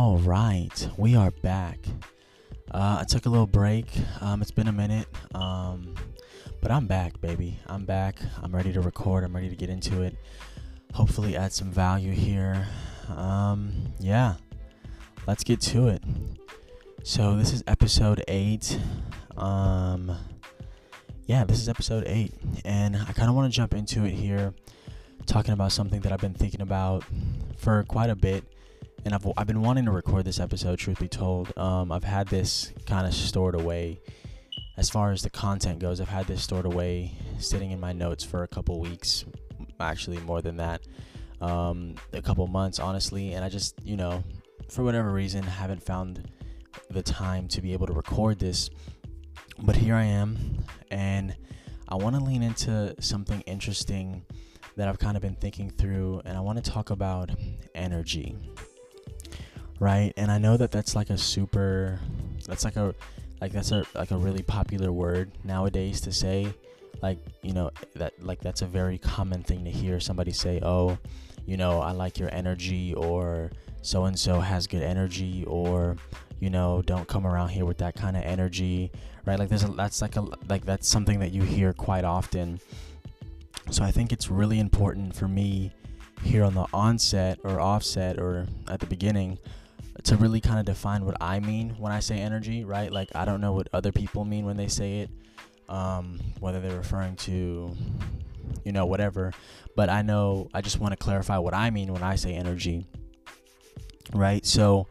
All right, we are back. Uh, I took a little break. Um, it's been a minute, um, but I'm back, baby. I'm back. I'm ready to record. I'm ready to get into it. Hopefully, add some value here. Um, yeah, let's get to it. So this is episode eight. Um, yeah, this is episode eight, and I kind of want to jump into it here, talking about something that I've been thinking about for quite a bit and I've, I've been wanting to record this episode truth be told. Um, i've had this kind of stored away. As far as the content goes i've had this stored away sitting in my notes for a couple weeks actually more than that um, a couple months honestly. And i just you know for whatever reason haven't found the time to be able to record this. But here i am and i want to lean into something interesting that i've kind of been thinking through and i want to talk about energy right? And I know that that's like a super, that's like a, like that's a like a really popular word nowadays to say, like you know that like that's a very common thing to hear somebody say, oh, you know I like your energy, or so and so has good energy, or you know don't come around here with that kind of energy, right? Like there's a that's like a like that's something that you hear quite often. So I think it's really important for me here on the onset or offset or at the beginning to really kind of define what I mean when I say energy, right? Like I don't know what other people mean when they say it, um, whether they're referring to, you know, whatever. But I know I just want to clarify what I mean when I say energy, right? So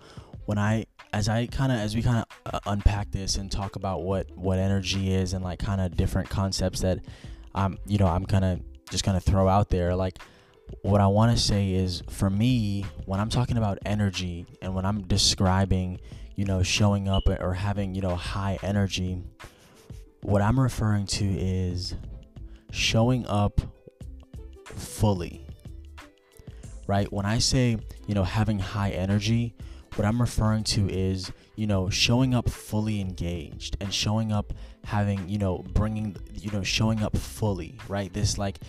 when I as I kind of as we kind of uh, unpack this and talk about what what energy is and like kind of different concepts that I'm you know I'm kind of just gonna throw out there like what I want to say is for me, when I'm talking about energy and when I'm describing, you know, showing up or having, you know, high energy, what I'm referring to is showing up fully. Right? When I say, you know, having high energy, what I'm referring to is, you know, showing up fully engaged and showing up having, you know, bringing, you know, showing up fully, right? This like,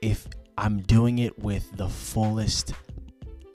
if I'm doing it with the fullest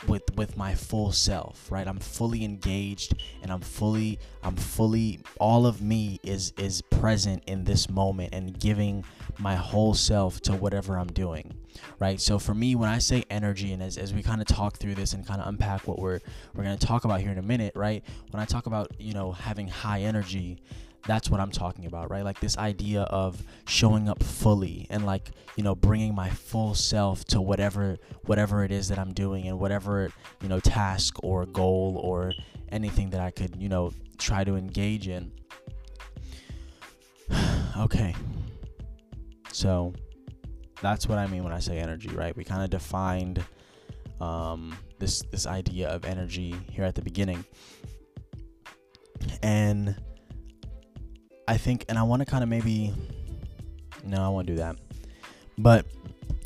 with with my full self right? I'm fully engaged and i'm fully i'm fully all of me is is present in this moment and giving my whole self to whatever i'm doing right? So for me when i say energy and as, as we kind of talk through this and kind of unpack what we're we're going to talk about here in a minute right? When i talk about you know having high energy that's what I'm talking about, right? Like this idea of showing up fully and like, you know, bringing my full self to whatever whatever it is that I'm doing and whatever, you know, task or goal or anything that I could, you know, try to engage in. okay. So, that's what I mean when I say energy, right? We kind of defined um, this this idea of energy here at the beginning. And I think, and I want to kind of maybe, no, I won't do that. But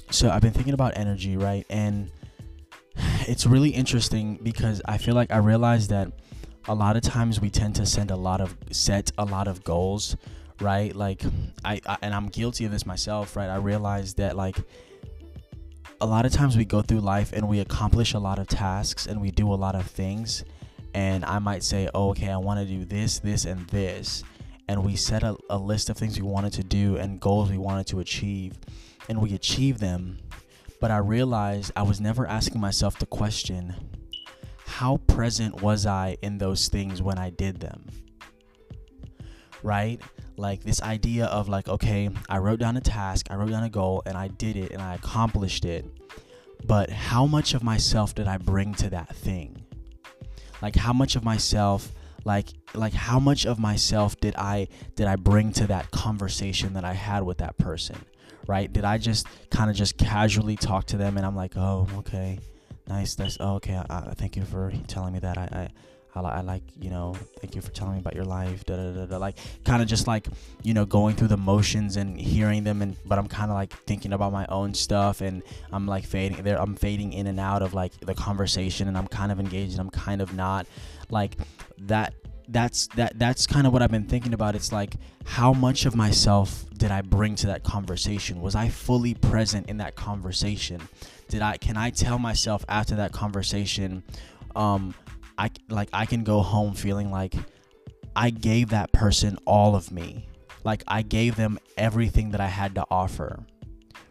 so I've been thinking about energy, right? And it's really interesting because I feel like I realized that a lot of times we tend to send a lot of set a lot of goals, right? Like I, I and I'm guilty of this myself, right? I realized that like a lot of times we go through life and we accomplish a lot of tasks and we do a lot of things and I might say, oh, okay, I want to do this, this, and this and we set a, a list of things we wanted to do and goals we wanted to achieve and we achieved them. But i realized i was never asking myself the question how present was i in those things when i did them? Right? Like this idea of like okay i wrote down a task i wrote down a goal and i did it and i accomplished it. But how much of myself did i bring to that thing? Like how much of myself like like how much of myself did i did i bring to that conversation that i had with that person right did i just kind of just casually talk to them and i'm like oh okay nice that's oh, okay I, I, thank you for telling me that i i I, I like you know thank you for telling me about your life da, da, da, da. like kind of just like you know going through the motions and hearing them and but i'm kind of like thinking about my own stuff and i'm like fading there i'm fading in and out of like the conversation and i'm kind of engaged and i'm kind of not like that that's that that's kind of what I've been thinking about. It's like how much of myself did I bring to that conversation? Was I fully present in that conversation? Did I can I tell myself after that conversation um I like I can go home feeling like I gave that person all of me. Like I gave them everything that I had to offer.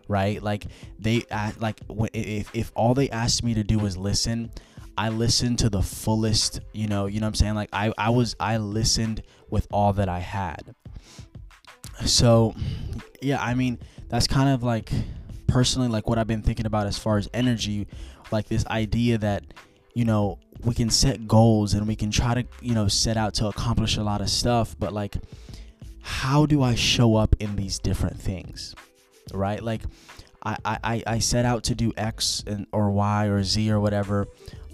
Right? Like they like if if all they asked me to do was listen, I listened to the fullest, you know, you know what I'm saying? Like I I was I listened with all that I had. So, yeah, I mean, that's kind of like personally like what I've been thinking about as far as energy, like this idea that you know, we can set goals and we can try to, you know, set out to accomplish a lot of stuff, but like how do I show up in these different things? Right? Like I, I, I set out to do X and or Y or Z or whatever,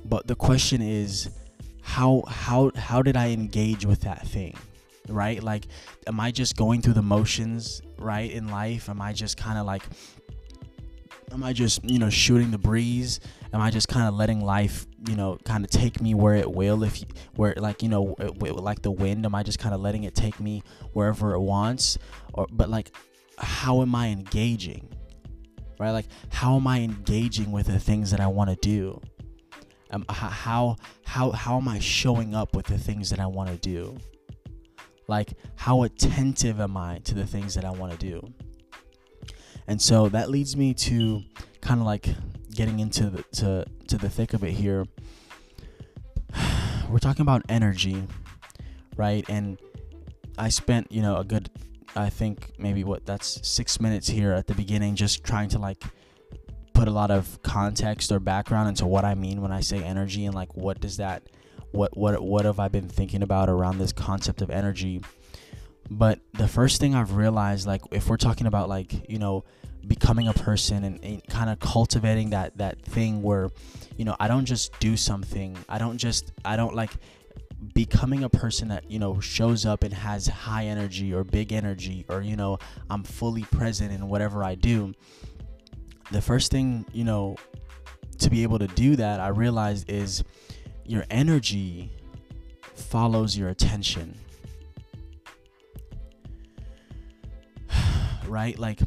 but the question is how how how did I engage with that thing? Right? Like am I just going through the motions, right, in life? Am I just kind of like am I just, you know, shooting the breeze? Am I just kind of letting life, you know, kind of take me where it will? If where like you know, like the wind, am I just kind of letting it take me wherever it wants? Or but like, how am I engaging? Right? Like, how am I engaging with the things that I want to do? Um, how how how am I showing up with the things that I want to do? Like, how attentive am I to the things that I want to do? And so that leads me to kind of like getting into the to to the thick of it here. We're talking about energy, right? And I spent, you know, a good I think maybe what that's 6 minutes here at the beginning just trying to like a lot of context or background into what I mean when I say energy and like what does that what what what have I been thinking about around this concept of energy but the first thing I've realized, like, if we're talking about, like, you know, becoming a person and, and kind of cultivating that that thing where, you know, I don't just do something. I don't just, I don't like becoming a person that you know shows up and has high energy or big energy or you know i'm fully present in whatever i do the first thing you know to be able to do that i realized is your energy follows your attention right? Like,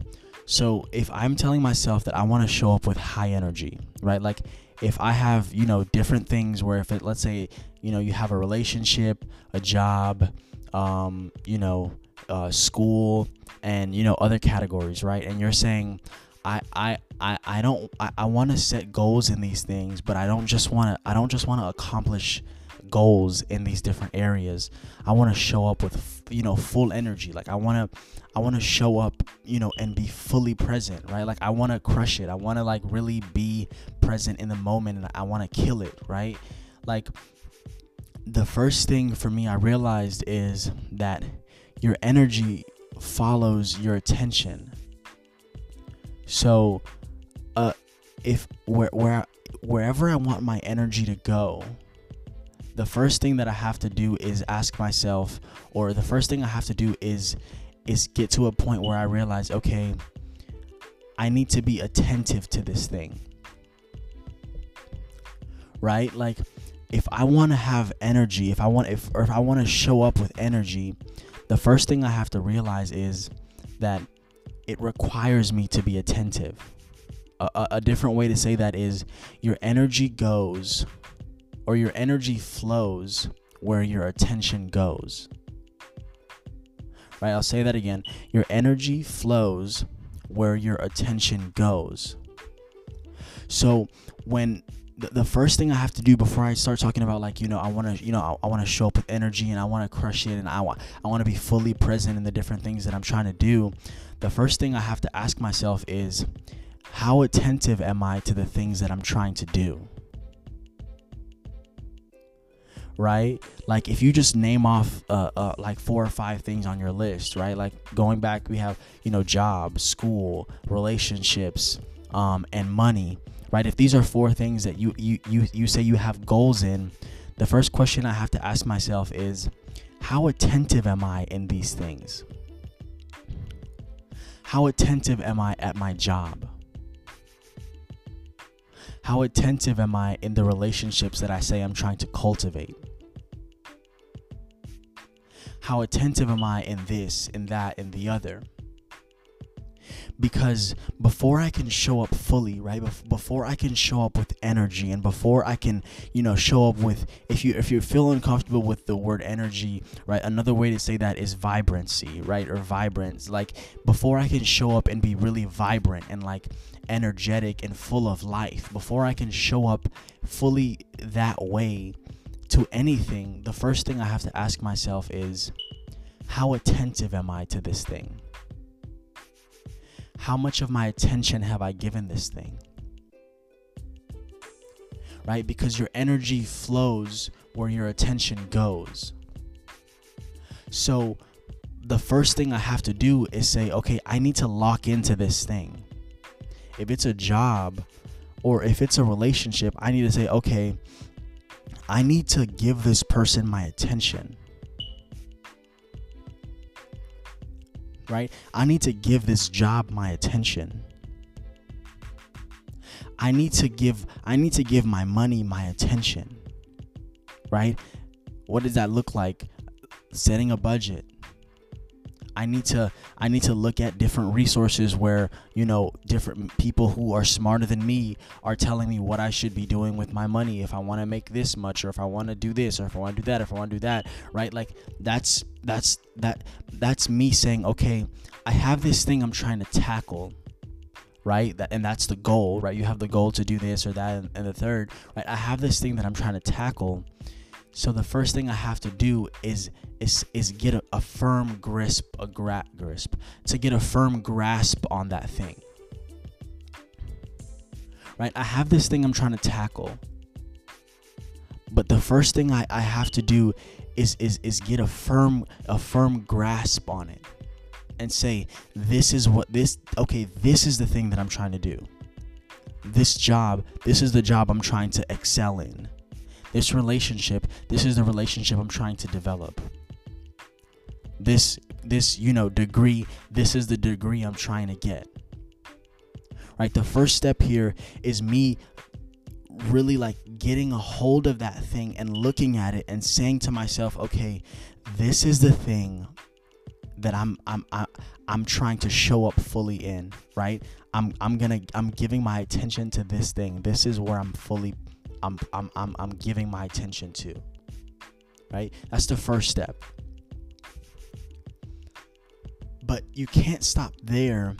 so if I'm telling myself that I want to show up with high energy, right? Like, if I have, you know, different things where if it, let's say, you know, you have a relationship, a job, um, you know, uh, school, and, you know, other categories, right? And you're saying, I, I, I, I don't, I, I want to set goals in these things, but I don't just want to, I don't just want to accomplish goals in these different areas. I want to show up with you know full energy. Like i want to i want to show up you know and be fully present right? Like i want to crush it. I want to like really be present in the moment and i want to kill it right? Like the first thing for me i realized is that your energy follows your attention so uh if where where wherever i want my energy to go the first thing that I have to do is ask myself, or the first thing I have to do is is get to a point where I realize, okay, I need to be attentive to this thing. Right? Like if I want to have energy, if I want if or if I want to show up with energy, the first thing I have to realize is that it requires me to be attentive. A, a, a different way to say that is your energy goes or your energy flows where your attention goes. Right? I'll say that again. Your energy flows where your attention goes. So when the, first thing I have to do before I start talking about like you know I want to you know I, I want to show up with energy and I want to crush it and I want I want to be fully present in the different things that I'm trying to do. The first thing I have to ask myself is how attentive am I to the things that I'm trying to do? right? Like if you just name off uh, uh, like four or five things on your list, right? Like going back, we have you know job, school, relationships, um, and money, right? If these are four things that you you you you say you have goals in, the first question I have to ask myself is, how attentive am I in these things? How attentive am I at my job? How attentive am I in the relationships that I say I'm trying to cultivate? How attentive am I in this, in that, in the other? Because before I can show up fully, right? Before I can show up with energy and before I can, you know, show up with if you if you feel uncomfortable with the word energy, right? Another way to say that is vibrancy, right? Or vibrance. Like before I can show up and be really vibrant and like energetic and full of life, before I can show up fully that way to anything, the first thing I have to ask myself is how attentive am I to this thing? How much of my attention have I given this thing? Right? Because your energy flows where your attention goes. So, the first thing I have to do is say, okay, I need to lock into this thing. If it's a job or if it's a relationship, I need to say, okay, I need to give this person my attention. Right? I need to give this job my attention. I need to give I need to give my money my attention. Right? What does that look like? Setting a budget, I need to I need to look at different resources where, you know, different people who are smarter than me are telling me what I should be doing with my money if I want to make this much or if I want to do this or if I want to do that, if I want to do that, right? Like that's that's that that's me saying, "Okay, I have this thing I'm trying to tackle." right that and that's the goal right you have the goal to do this or that and, and the third right i have this thing that i'm trying to tackle so the first thing I have to do is is is get a, a firm grasp, a gra- grasp, to get a firm grasp on that thing. Right? I have this thing I'm trying to tackle. But the first thing I, I have to do is is is get a firm a firm grasp on it and say this is what this okay this is the thing that I'm trying to do this job this is the job I'm trying to excel in this relationship, this is the relationship I'm trying to develop. This this, you know, degree, this is the degree I'm trying to get. Right? The first step here is me really like getting a hold of that thing and looking at it and saying to myself, okay, this is the thing that I'm I'm I'm, I'm trying to show up fully in, right? I'm I'm going to I'm giving my attention to this thing. This is where I'm fully I'm, I'm, I'm, I'm giving my attention to. Right? That's the first step. But you can't stop there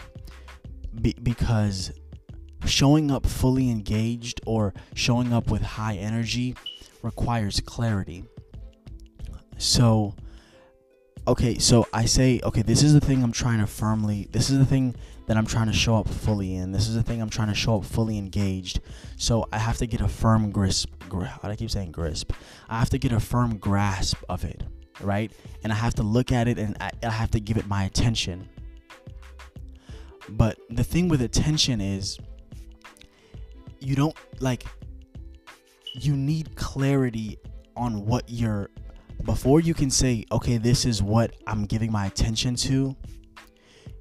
be, because showing up fully engaged or showing up with high energy requires clarity. So, okay, so I say, okay, this is the thing I'm trying to firmly, this is the thing that I'm trying to show up fully in. This is the thing I'm trying to show up fully engaged. So I have to get a firm grasp. Do I keep saying grasp? I have to get a firm grasp of it, right? And I have to look at it and I, I have to give it my attention. But the thing with attention is, you don't like. You need clarity on what you're before you can say, okay, this is what I'm giving my attention to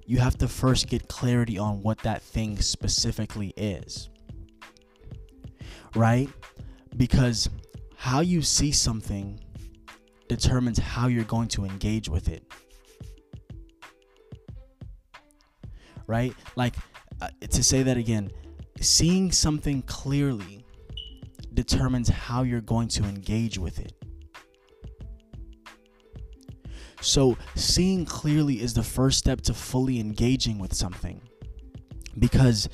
you have to first get clarity on what that thing specifically is. Right? Because how you see something determines how you're going to engage with it. Right? Like, uh, to say that again, seeing something clearly determines how you're going to engage with it. So, seeing clearly is the first step to fully engaging with something. Because,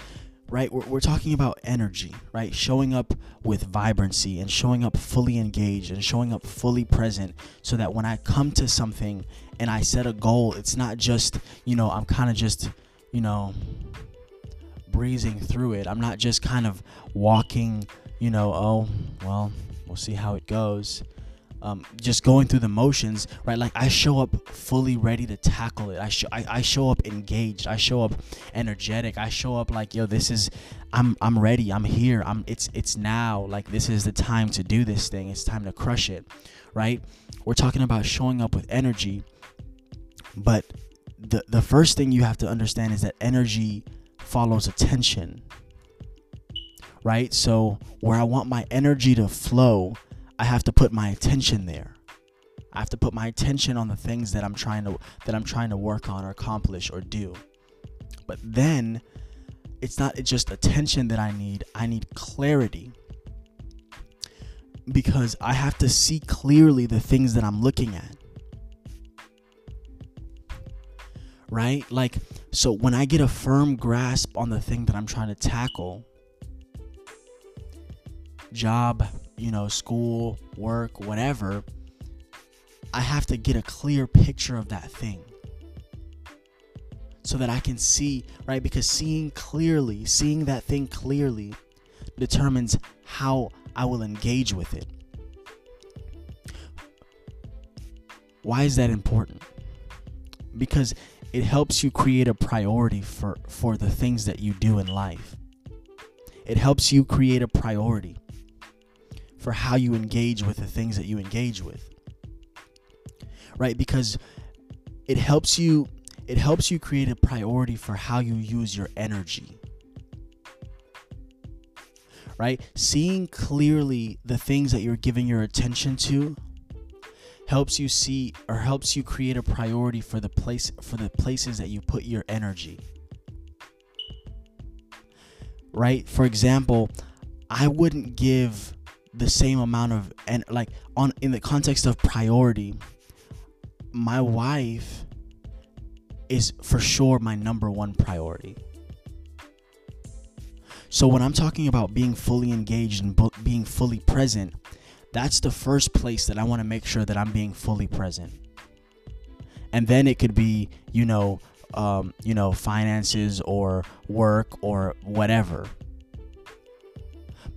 right, we're, we're talking about energy, right? Showing up with vibrancy and showing up fully engaged and showing up fully present so that when I come to something and I set a goal, it's not just, you know, I'm kind of just, you know, breezing through it. I'm not just kind of walking, you know, oh, well, we'll see how it goes um, just going through the motions, right? Like I show up fully ready to tackle it. I show I, I show up engaged. I show up energetic. I show up like yo, this is I'm I'm ready. I'm here. I'm it's it's now. Like this is the time to do this thing. It's time to crush it, right? We're talking about showing up with energy, but the the first thing you have to understand is that energy follows attention. Right? So where I want my energy to flow, I have to put my attention there. I have to put my attention on the things that I'm trying to that I'm trying to work on or accomplish or do. But then it's not just attention that I need, I need clarity. Because I have to see clearly the things that I'm looking at. Right? Like, so when I get a firm grasp on the thing that I'm trying to tackle, job, you know, school, work, whatever, I have to get a clear picture of that thing so that I can see, right? Because seeing clearly, seeing that thing clearly determines how I will engage with it. Why is that important? Because it helps you create a priority for, for the things that you do in life. It helps you create a priority for how you engage with the things that you engage with. Right? Because it helps you it helps you create a priority for how you use your energy. Right? Seeing clearly the things that you're giving your attention to helps you see or helps you create a priority for the place for the places that you put your energy. Right? For example, I wouldn't give the same amount of and like on in the context of priority my wife is for sure my number one priority. So when I'm talking about being fully engaged and being fully present, that's the first place that I want to make sure that I'm being fully present. And then it could be, you know, um, you know, finances or work or whatever.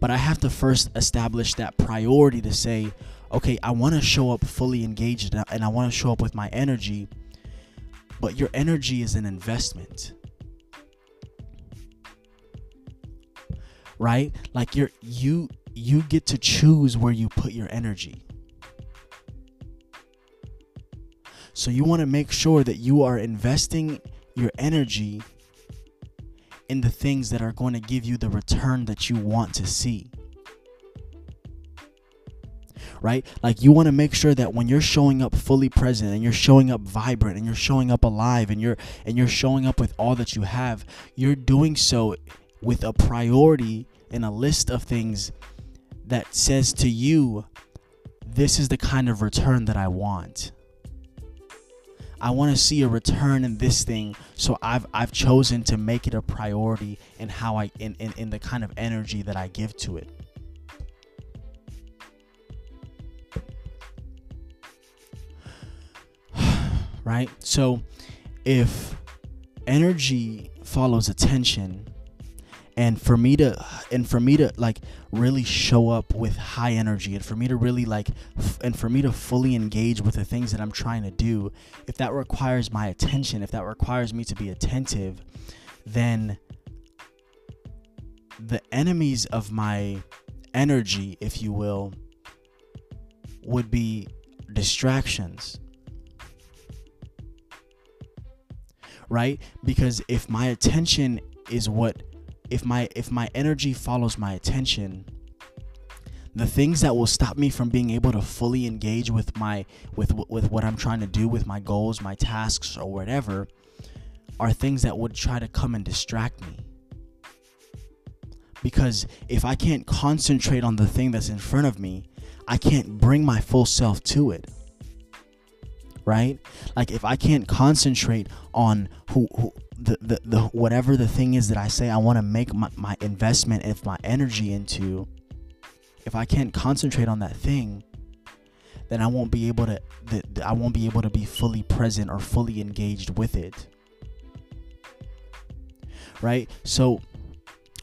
But I have to first establish that priority to say, okay, I want to show up fully engaged and I want to show up with my energy but your energy is an investment. Right? Like you're you you get to choose where you put your energy. So you want to make sure that you are investing your energy in the things that are going to give you the return that you want to see right? Like you want to make sure that when you're showing up fully present and you're showing up vibrant and you're showing up alive and you're and you're showing up with all that you have, you're doing so with a priority and a list of things that says to you, this is the kind of return that I want. I want to see a return in this thing, so I've I've chosen to make it a priority in how I in, in, in the kind of energy that I give to it. right? So if energy follows attention and for me to and for me to like really show up with high energy and for me to really like f- and for me to fully engage with the things that I'm trying to do if that requires my attention if that requires me to be attentive then the enemies of my energy if you will would be distractions right? Because if my attention is what if my if my energy follows my attention, the things that will stop me from being able to fully engage with my with with what I'm trying to do with my goals, my tasks or whatever are things that would try to come and distract me. Because if I can't concentrate on the thing that's in front of me, I can't bring my full self to it right? Like if I can't concentrate on who, who the, the, the whatever the thing is that I say I want to make my, my investment if my energy into, if I can't concentrate on that thing, then I won't be able to the, the, I won't be able to be fully present or fully engaged with it. Right? So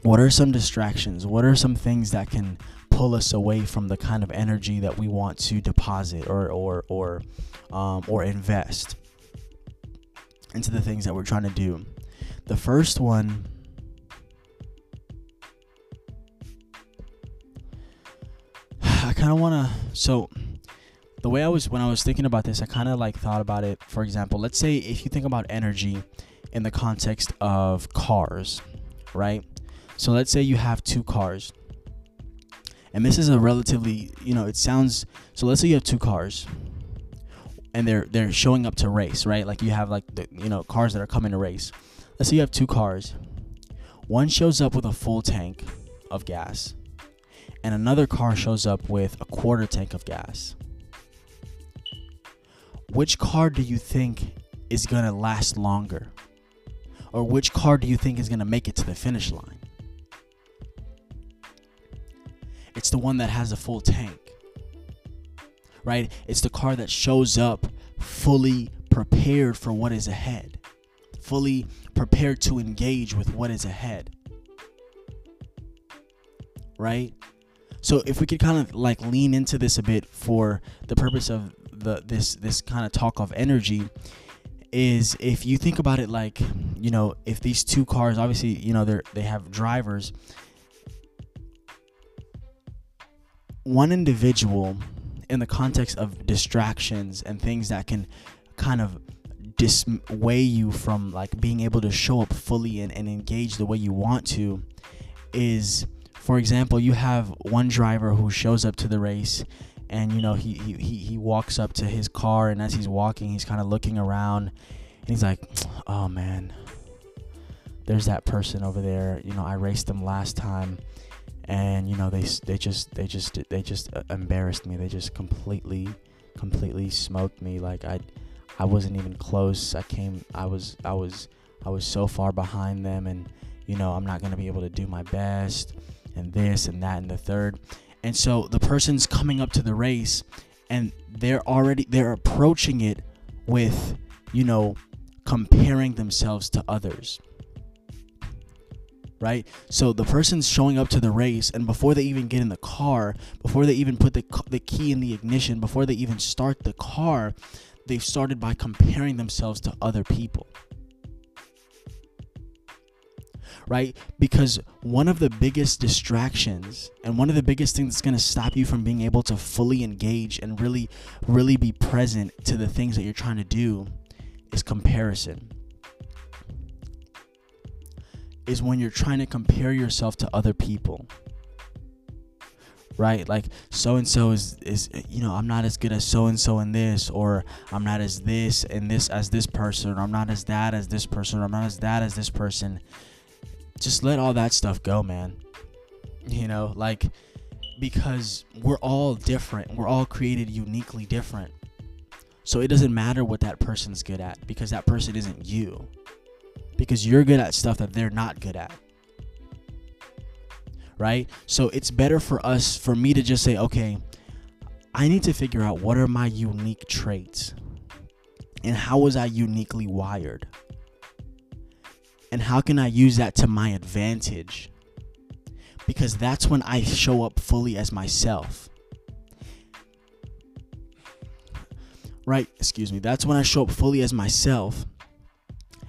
what are some distractions? What are some things that can pull us away from the kind of energy that we want to deposit or or or um, or invest into the things that we're trying to do. The first one I kind of want to so the way I was when I was thinking about this, I kind of like thought about it. For example, let's say if you think about energy in the context of cars, right? So let's say you have two cars and this is a relatively you know it sounds so let's say you have two cars and they're they're showing up to race right like you have like the you know cars that are coming to race let's say you have two cars. One shows up with a full tank of gas, and another car shows up with a quarter tank of gas. Which car do you think is to last longer? Or which car do you think is to make it to the finish line? It's the one that has a full tank. Right? It's the car that shows up fully prepared for what is ahead, fully prepared to engage with what is ahead. Right? So if we could kind of like lean into this a bit for the purpose of the this this kind of talk of energy is if you think about it like you know if these two cars obviously you know they're they have drivers one individual in the context of distractions and things that can kind of disweigh you from like being able to show up fully and, and engage the way you want to is for example you have one driver who shows up to the race and you know he he he walks up to his car and as he's walking he's kind of looking around and he's like oh man there's that person over there. You know i raced them last time and you know they they just they just they just uh, embarrassed me. They just completely completely smoked me. Like i i wasn't even close. I came i was i was i was so far behind them and you know i'm not going to be able to do my best and this and that and the third. And so the person's coming up to the race and they're already they're approaching it with, you know, comparing themselves to others. Right? So the person's showing up to the race and before they even get in the car, before they even put the the key in the ignition, before they even start the car, they've started by comparing themselves to other people right? Because one of the biggest distractions and one of the biggest things that's going to stop you from being able to fully engage and really, really be present to the things that you're trying to do is comparison. Is when you're trying to compare yourself to other people right like so and so is is you know i'm not as good as so and so in this or i'm not as this and this as this person or i'm not as that as this person or i'm not as that as this person just let all that stuff go, man. You know, like because we're all different. We're all created uniquely different. So it doesn't matter what that person's good at because that person isn't you. Because you're good at stuff that they're not good at. Right? So it's better for us, for me to just say, okay, I need to figure out what are my unique traits and how was I uniquely wired and how can I use that to my advantage? Because that's when I show up fully as myself. Right, excuse me. That's when I show up fully as myself.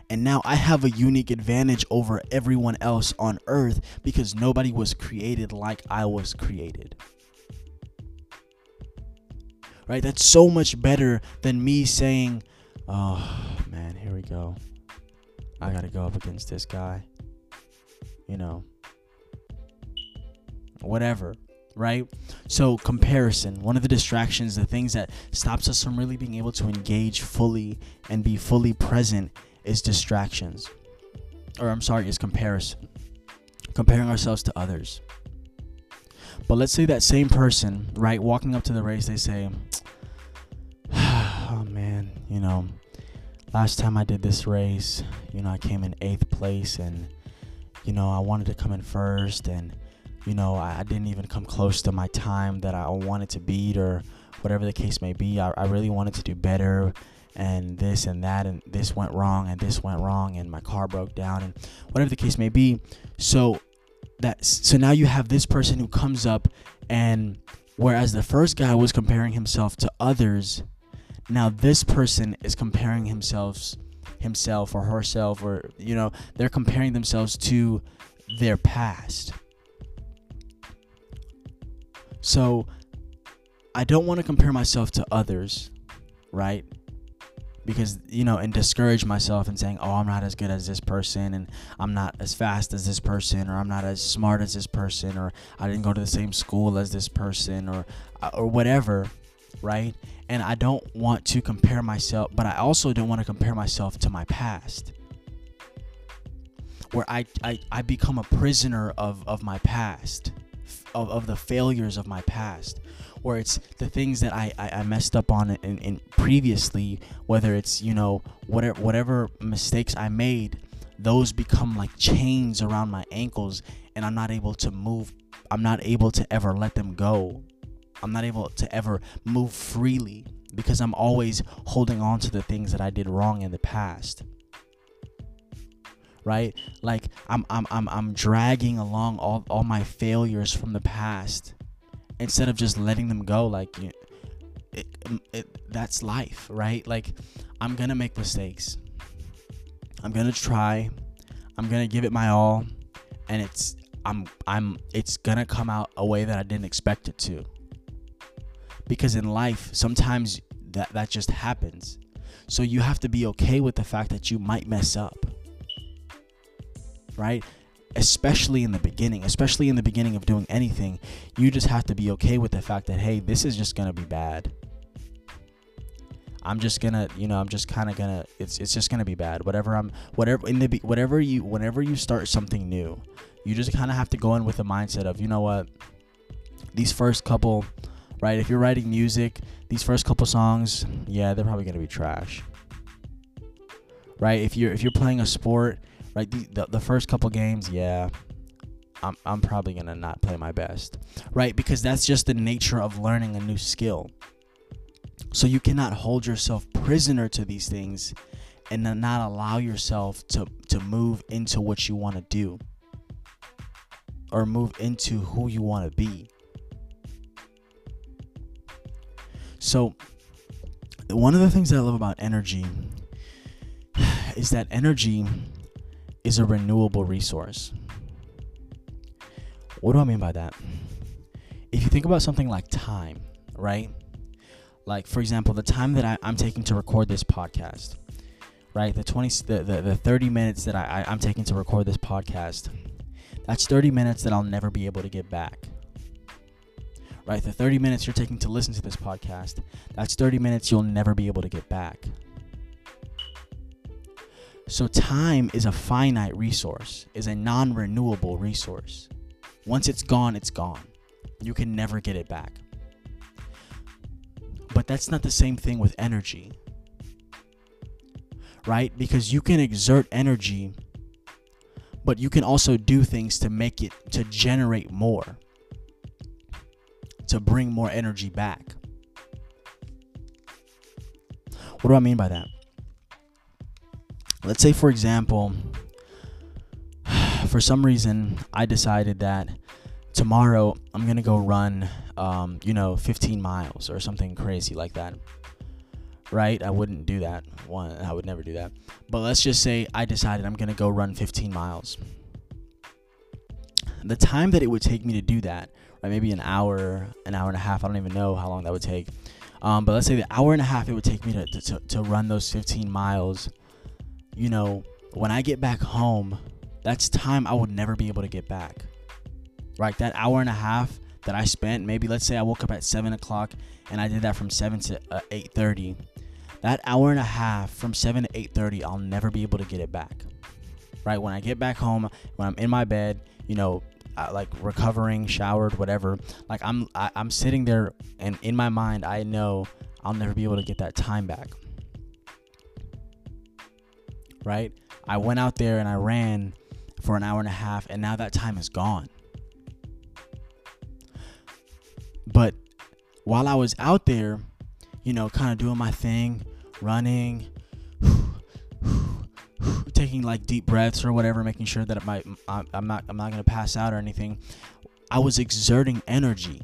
And now I have a unique advantage over everyone else on earth because nobody was created like I was created. Right? That's so much better than me saying, oh man, here we go. I gotta go up against this guy. You know, whatever, right? So, comparison, one of the distractions, the things that stops us from really being able to engage fully and be fully present is distractions. Or, I'm sorry, is comparison. Comparing ourselves to others. But let's say that same person, right, walking up to the race, they say, oh man, you know, last time I did this race, you know, I came in eighth place and, you know, I wanted to come in first and, you know, I, didn't even come close to my time that I wanted to beat or whatever the case may be. I, I really wanted to do better and this and that and this went wrong and this went wrong and my car broke down and whatever the case may be. So that so now you have this person who comes up and whereas the first guy was comparing himself to others now this person is comparing himself himself or herself or you know they're comparing themselves to their past so i don't want to compare myself to others right because you know and discourage myself and saying oh i'm not as good as this person and i'm not as fast as this person or i'm not as smart as this person or i didn't go to the same school as this person or uh, or whatever right? And I don't want to compare myself, but I also don't want to compare myself to my past. where I, I, I become a prisoner of, of my past, of, of the failures of my past, where it's the things that I, I, I messed up on in, in previously, whether it's, you know, whatever, whatever mistakes I made, those become like chains around my ankles and I'm not able to move. I'm not able to ever let them go. I'm not able to ever move freely because I'm always holding on to the things that I did wrong in the past. Right? Like I'm I'm I'm I'm dragging along all, all my failures from the past instead of just letting them go like it, it, that's life, right? Like I'm to make mistakes. I'm to try. I'm to give it my all and it's I'm I'm it's to come out a way that I didn't expect it to because in life sometimes that that just happens so you have to be okay with the fact that you might mess up right especially in the beginning especially in the beginning of doing anything you just have to be okay with the fact that hey this is just going to be bad I'm just gonna, you know, I'm just kind of gonna. It's it's just gonna be bad. Whatever I'm, whatever in the whatever you, whenever you start something new, you just kind of have to go in with the mindset of, you know what, these first couple right? If you're writing music, these first couple songs, yeah, they're probably gonna be trash, right? If you're if you're playing a sport, right, the the, the first couple games, yeah, I'm I'm probably gonna not play my best, right? Because that's just the nature of learning a new skill. So you cannot hold yourself prisoner to these things and not allow yourself to to move into what you want to do or move into who you want to be So, one of the things that I love about energy is that energy is a renewable resource. What do I mean by that? If you think about something like time, right? Like, for example, the time that I, am taking to record this podcast, right? The 20, the, the, the 30 minutes that I, I, I'm taking to record this podcast, that's 30 minutes that I'll never be able to get back right? The 30 minutes you're taking to listen to this podcast, that's 30 minutes you'll never be able to get back. So, time is a finite resource, is a non renewable resource. Once it's gone, it's gone. You can never get it back. But that's not the same thing with energy, right? Because you can exert energy, but you can also do things to make it, to generate more to bring more energy back. What do I mean by that? Let's say, for example, for some reason, I decided that tomorrow I'm gonna go run, um, you know, 15 miles or something crazy like that. Right? I wouldn't do that. One, I would never do that. But let's just say I decided I'm gonna go run 15 miles. The time that it would take me to do that right? Maybe an hour, an hour and a half. I don't even know how long that would take. Um, but let's say the hour and a half it would take me to, to, to run those 15 miles. You know, when I get back home, that's time I would never be able to get back. Right? That hour and a half that I spent, maybe let's say I woke up at 7 o'clock and I did that from 7 to uh, 8.30. That hour and a half from 7 to 8.30, I'll never be able to get it back. Right? When I get back home, when I'm in my bed, you know, like recovering, showered, whatever. Like I'm I, am i am sitting there and in my mind I know I'll never be able to get that time back. Right? I went out there and I ran for an hour and a half and now that time is gone. But while I was out there, you know, kind of doing my thing, running, taking like deep breaths or whatever, making sure that my I'm not I'm not gonna pass out or anything. I was exerting energy.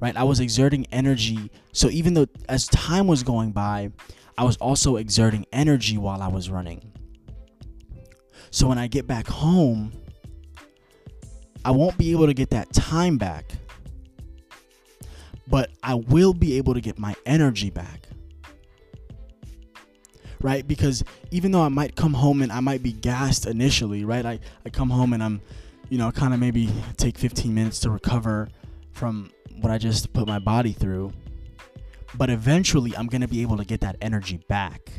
Right? I was exerting energy. So even though as time was going by, I was also exerting energy while I was running. So when I get back home, I won't be able to get that time back. But I will be able to get my energy back right? Because even though I might come home and I might be gassed initially, right? I, I come home and I'm, you know, kind of maybe take 15 minutes to recover from what I just put my body through. But eventually I'm going to be able to get that energy back.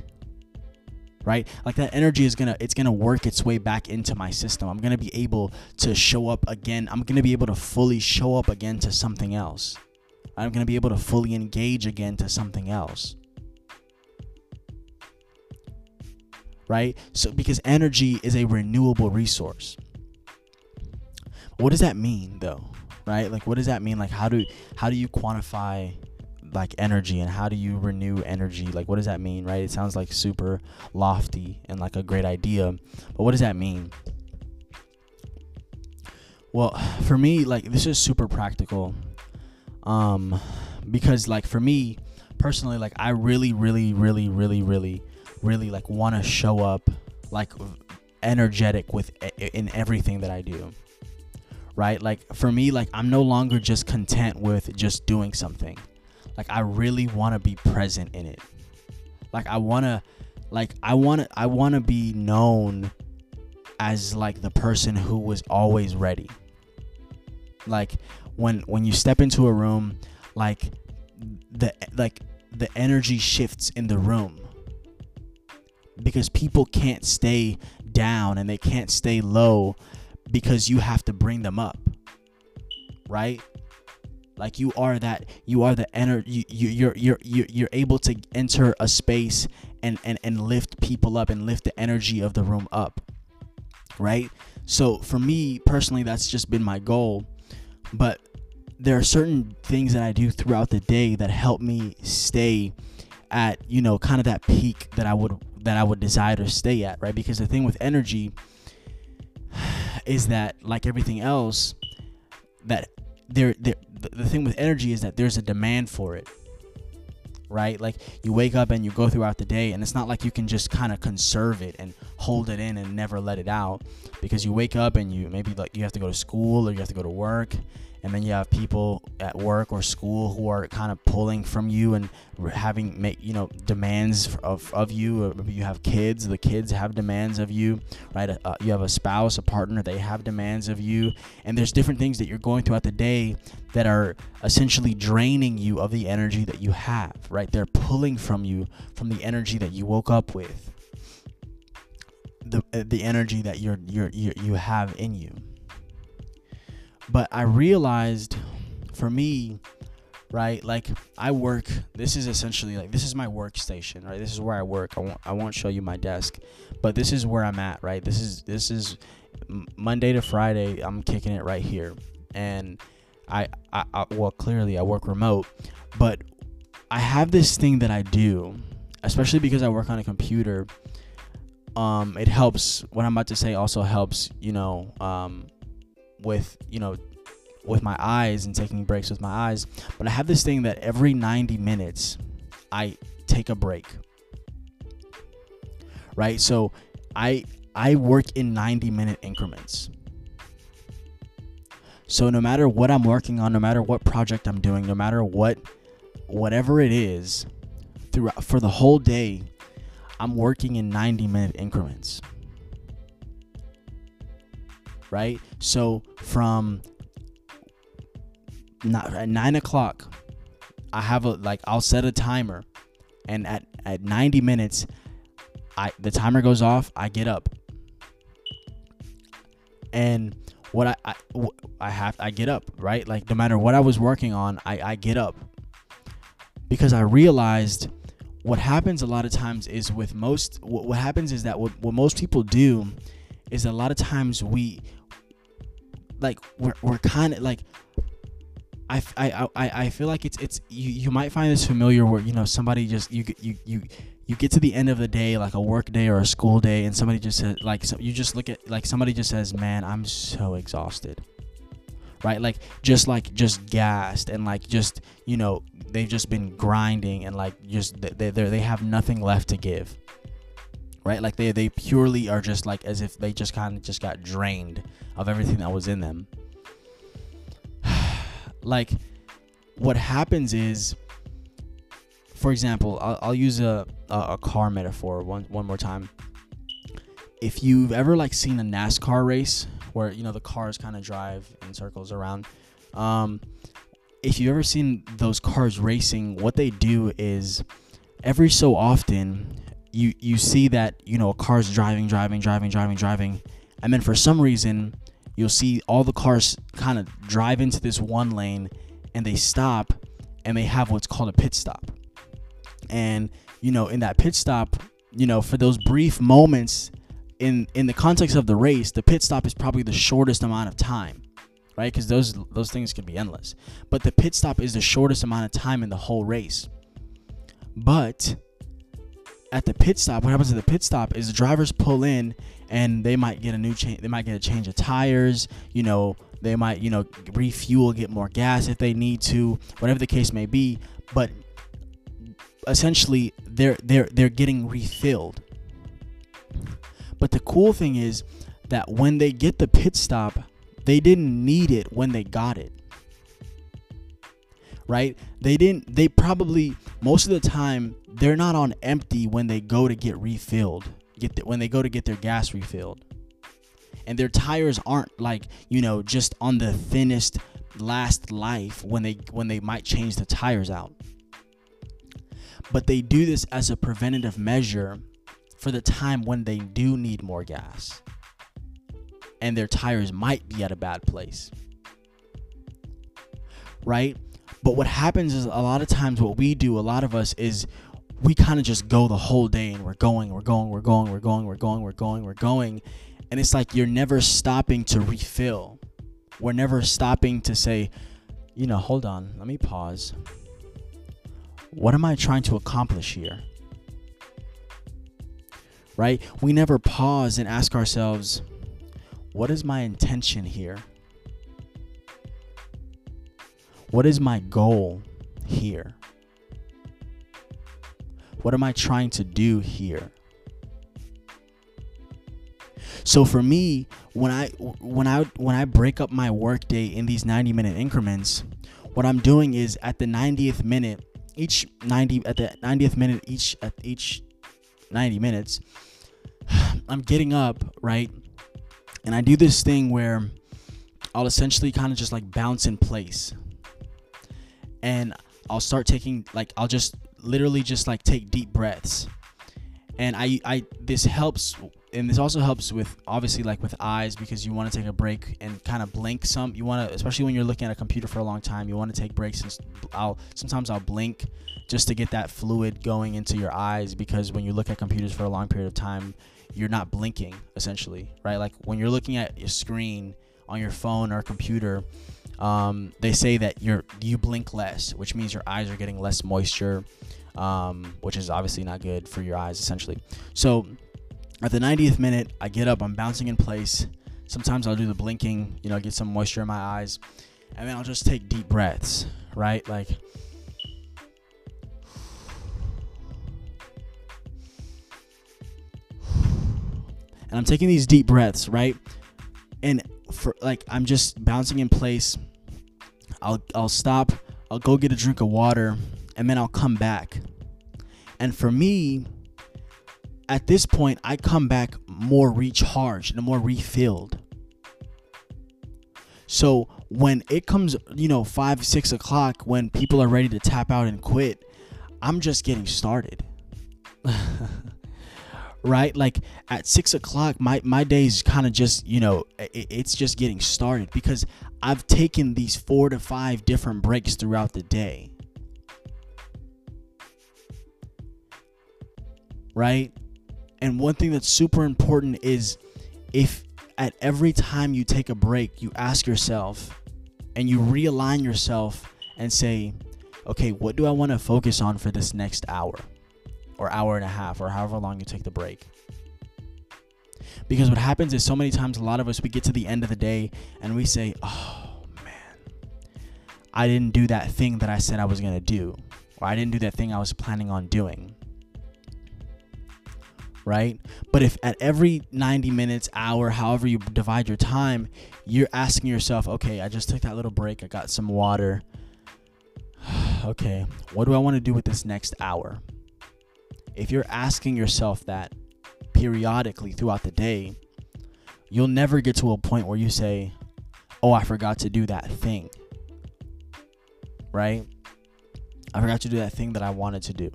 right? Like that energy is gonna it's gonna work its way back into my system. I'm gonna be able to show up again. I'm gonna be able to fully show up again to something else. I'm gonna be able to fully engage again to something else. Right? So because energy is a renewable resource. What does that mean though? Right? Like what does that mean? Like how do how do you quantify like energy and how do you renew energy? Like what does that mean right? It sounds like super lofty and like a great idea but what does that mean? Well for me like this is super practical um because like for me personally like i really really really really really really like want to show up like energetic with in everything that i do right? Like for me like i'm no longer just content with just doing something like I really want to be present in it. Like I want to like I want to I want to be known as like the person who was always ready. Like when when you step into a room like the like the energy shifts in the room because people can't stay down and they can't stay low because you have to bring them up right like you are that you are the energy you, you you're you're you're able to enter a space and and and lift people up and lift the energy of the room up right? So for me personally that's just been my goal. But there are certain things that I do throughout the day that help me stay at you know kind of that peak that I would that I would desire to stay at right? Because the thing with energy is that like everything else that there, the, the thing with energy is that there's a demand for it right? Like you wake up and you go throughout the day, and it's not like you can just kind of conserve it and hold it in and never let it out because you wake up and you maybe like you have to go to school or you have to go to work and then you have people at work or school who are kind of pulling from you and having make you know demands of, of you you have kids the kids have demands of you right? Uh, you have a spouse a partner they have demands of you and there's different things that you're going throughout the day that are essentially draining you of the energy that you have right? They're pulling from you from the energy that you woke up with the, uh, the energy that you're, you're, you're you have in you but I realized for me, right, like I work, this is essentially like this is my workstation, right? This is where I work. I won't I won't show you my desk, but this is where I'm at, right? This is this is Monday to Friday, I'm kicking it right here. And I, I, I well clearly I work remote, but I have this thing that I do, especially because I work on a computer. Um, it helps. What I'm about to say also helps. You know, um, with you know with my eyes and taking breaks with my eyes. But i have this thing that every 90 minutes i take a break. Right? So i i work in 90 minute increments. So no matter what i'm working on no matter what project i'm doing no matter what whatever it is throughout for the whole day i'm working in 90 minute increments. Right? So from not at nine o'clock, I have a like I'll set a timer, and at at ninety minutes, I the timer goes off. I get up, and what I, I I have I get up right like no matter what I was working on I I get up because I realized what happens a lot of times is with most what, what happens is that what, what most people do is a lot of times we like we're, we're kind of like I, I, I, I feel like it's it's you, you might find this familiar where you know somebody just you you you you get to the end of the day like a work day or a school day and somebody just says like so you just look at like somebody just says man I'm so exhausted right like just like just gassed and like just you know they've just been grinding and like just they they they have nothing left to give right? Like they they purely are just like as if they just kind of just got drained of everything that was in them. Like what happens is for example, I'll, I'll use a, a, a car metaphor one one more time. If you've ever like seen a NASCAR race where you know the cars kind of drive in circles around, um, if you've ever seen those cars racing, what they do is every so often you you see that you know a car's driving, driving, driving, driving, driving, and then for some reason you'll see all the cars kind of drive into this one lane and they stop and they have what's called a pit stop. And you know, in that pit stop, you know, for those brief moments in in the context of the race, the pit stop is probably the shortest amount of time, right? Because those those things can be endless. But the pit stop is the shortest amount of time in the whole race. But at the pit stop, what happens at the pit stop is the drivers pull in and they might get a new change. They might get a change of tires. You know, they might you know refuel, get more gas if they need to, whatever the case may be. But essentially, they're they're they're getting refilled. But the cool thing is that when they get the pit stop, they didn't need it when they got it. Right? They didn't they probably most of the time they're not on empty when they go to get refilled. Get the, when they go to get their gas refilled. And their tires aren't like, you know, just on the thinnest last life when they when they might change the tires out. But they do this as a preventative measure for the time when they do need more gas and their tires might be at a bad place. Right? But what happens is a lot of times what we do, a lot of us, is we kind of just go the whole day and we're going, we're going, we're going, we're going, we're going, we're going, we're going. And it's like you're never stopping to refill. We're never stopping to say, you know, hold on, let me pause. What am I trying to accomplish here? right? We never pause and ask ourselves, what is my intention here? What is my goal here? What am I trying to do here? So for me, when I when I when I break up my workday in these 90 minute increments, what I'm doing is at the 90th minute, each 90 at the 90th minute each at each 90 minutes, I'm getting up, right? And I do this thing where I'll essentially kind of just like bounce in place. And I'll start taking like I'll just literally just like take deep breaths. And I I this helps and this also helps with obviously like with eyes because you want to take a break and kind of blink some you want to especially when you're looking at a computer for a long time you want to take breaks and I'll sometimes I'll blink just to get that fluid going into your eyes because when you look at computers for a long period of time you're not blinking essentially, right? Like when you're looking at your screen on your phone or computer, um, they say that you're you blink less, which means your eyes are getting less moisture, um, which is obviously not good for your eyes essentially. So at the 90th minute, I get up, I'm bouncing in place. Sometimes I'll do the blinking, you know, get some moisture in my eyes, and then I'll just take deep breaths, right? Like and I'm taking these deep breaths, right? And for like I'm just bouncing in place. I'll I'll stop, I'll go get a drink of water, and then I'll come back. And for me, at this point, I come back more recharged and more refilled. So when it comes, you know, five, six o'clock, when people are ready to tap out and quit, I'm just getting started. right? Like at six o'clock, my my day's kind of just you know it, it's just getting started because I've taken these four to five different breaks throughout the day. Right? And one thing that's super important is if at every time you take a break, you ask yourself and you realign yourself and say, okay, what do I want to focus on for this next hour? Or hour and a half or however long you take the break. Because what happens is so many times a lot of us we get to the end of the day and we say, "Oh man, I didn't do that thing that I said I was going to do." Or I didn't do that thing I was planning on doing. Right? But if at every 90 minutes, hour, however you divide your time, you're asking yourself, "Okay, I just took that little break. I got some water. okay, what do I want to do with this next hour?" If you're asking yourself that periodically throughout the day, you'll never get to a point where you say, Oh, I forgot to do that thing. Right? I forgot to do that thing that I wanted to do.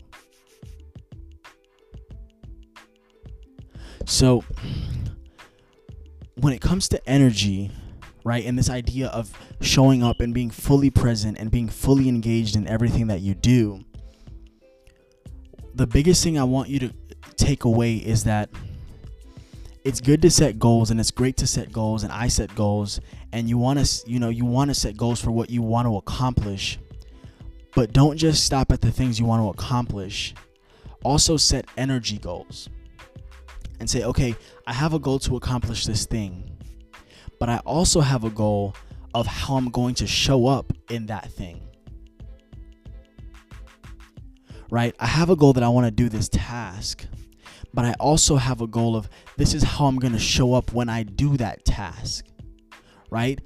So, when it comes to energy, right, and this idea of showing up and being fully present and being fully engaged in everything that you do, the biggest thing I want you to take away is that it's good to set goals and it's great to set goals and I set goals and you want to you know you want to set goals for what you want to accomplish but don't just stop at the things you want to accomplish. Also set energy goals and say okay I have a goal to accomplish this thing but I also have a goal of how I'm going to show up in that thing right I have a goal that I want to do this task but I also have a goal of this is how I'm going to show up when I do that task, right?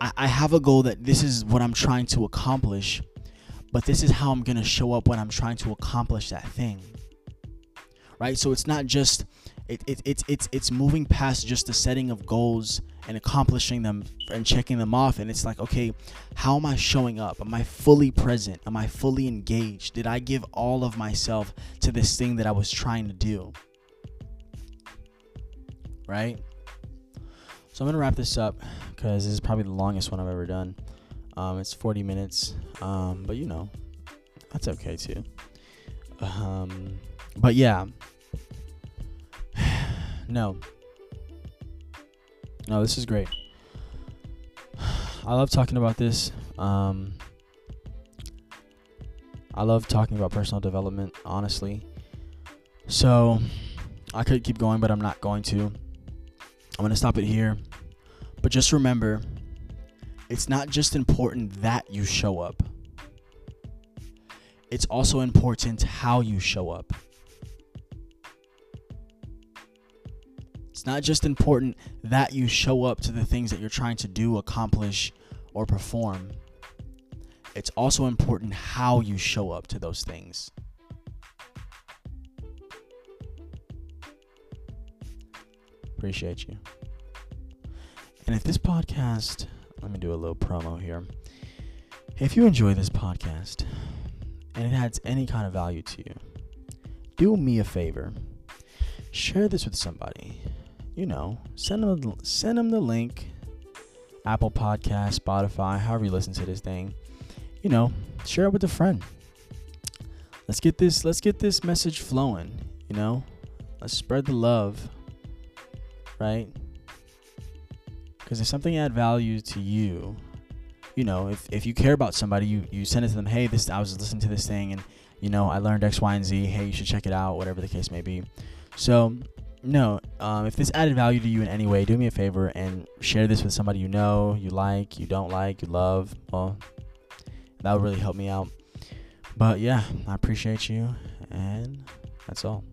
I, I have a goal that this is what I'm trying to accomplish, but this is how I'm going to show up when I'm trying to accomplish that thing, right? So it's not just it, it, it's it's it's moving past just the setting of goals and accomplishing them and checking them off. And it's like okay how am i showing up? Am i fully present? Am i fully engaged? Did i give all of myself to this thing that i was trying to do? Right? So i'm gonna wrap this up because this is probably the longest one i've ever done. Um, it's 40 minutes. Um, but you know that's okay too. Um, but yeah. No. No, this is great. I love talking about this. Um, I love talking about personal development, honestly. So, I could keep going, but I'm not going to. I'm going to stop it here. But just remember, it's not just important that you show up, it's also important how you show up. Not just important that you show up to the things that you're trying to do, accomplish, or perform. It's also important how you show up to those things. Appreciate you. And if this podcast, let me do a little promo here. If you enjoy this podcast and it adds any kind of value to you, do me a favor. Share this with somebody you know, send them send them the link. Apple Podcast, Spotify, however you listen to this thing. You know, share it with a friend. Let's get this let's get this message flowing, you know? Let's spread the love. Right? Cuz if something add value to you, you know, if, if you care about somebody, you, you send it to them, hey, this I was listening to this thing and you know, I learned X, Y, and Z. Hey, you should check it out, whatever the case may be. So no, um, if this added value to you in any way, do me a favor and share this with somebody you know, you like, you don't like, you love. Well, that would really help me out. But yeah, I appreciate you, and that's all.